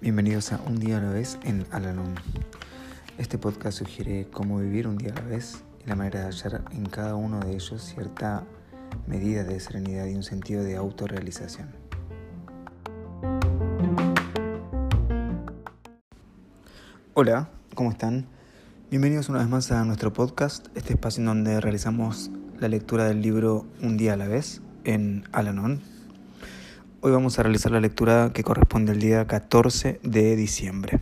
Bienvenidos a Un día a la vez en Alalón. Este podcast sugiere cómo vivir un día a la vez y la manera de hallar en cada uno de ellos cierta medida de serenidad y un sentido de autorrealización. Hola, ¿cómo están? Bienvenidos una vez más a nuestro podcast, este espacio en donde realizamos la lectura del libro Un día a la vez en Alanon. Hoy vamos a realizar la lectura que corresponde al día 14 de diciembre.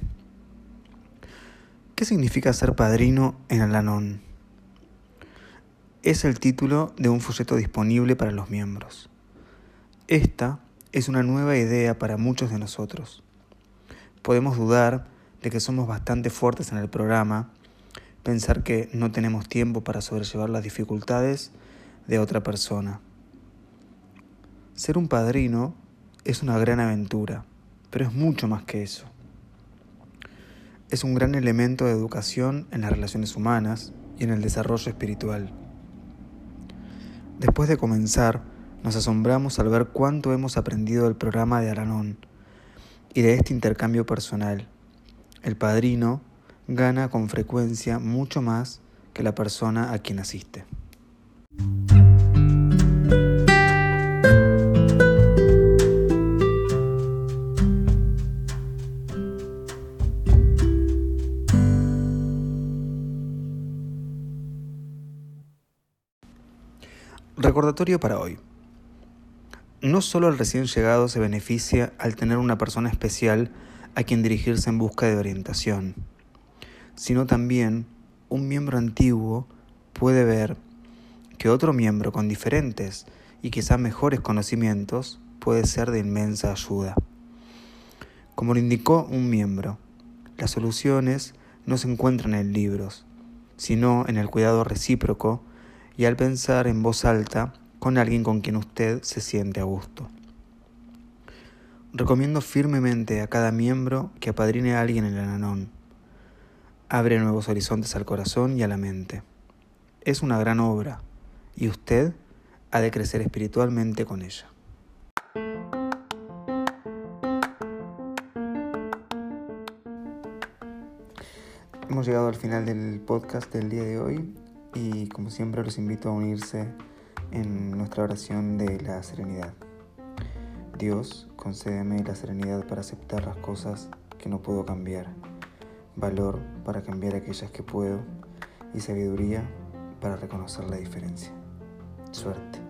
¿Qué significa ser padrino en Alanon? Es el título de un folleto disponible para los miembros. Esta es una nueva idea para muchos de nosotros. Podemos dudar de que somos bastante fuertes en el programa, pensar que no tenemos tiempo para sobrellevar las dificultades de otra persona. Ser un padrino es una gran aventura, pero es mucho más que eso. Es un gran elemento de educación en las relaciones humanas y en el desarrollo espiritual. Después de comenzar, nos asombramos al ver cuánto hemos aprendido del programa de Aranón y de este intercambio personal. El padrino gana con frecuencia mucho más que la persona a quien asiste. Recordatorio para hoy. No solo el recién llegado se beneficia al tener una persona especial a quien dirigirse en busca de orientación, sino también un miembro antiguo puede ver que otro miembro con diferentes y quizá mejores conocimientos puede ser de inmensa ayuda. Como lo indicó un miembro, las soluciones no se encuentran en libros, sino en el cuidado recíproco y al pensar en voz alta con alguien con quien usted se siente a gusto. Recomiendo firmemente a cada miembro que apadrine a alguien en el ananón. Abre nuevos horizontes al corazón y a la mente. Es una gran obra y usted ha de crecer espiritualmente con ella. Hemos llegado al final del podcast del día de hoy y como siempre los invito a unirse en nuestra oración de la serenidad. Dios, concédeme la serenidad para aceptar las cosas que no puedo cambiar, valor para cambiar aquellas que puedo y sabiduría para reconocer la diferencia. Suerte.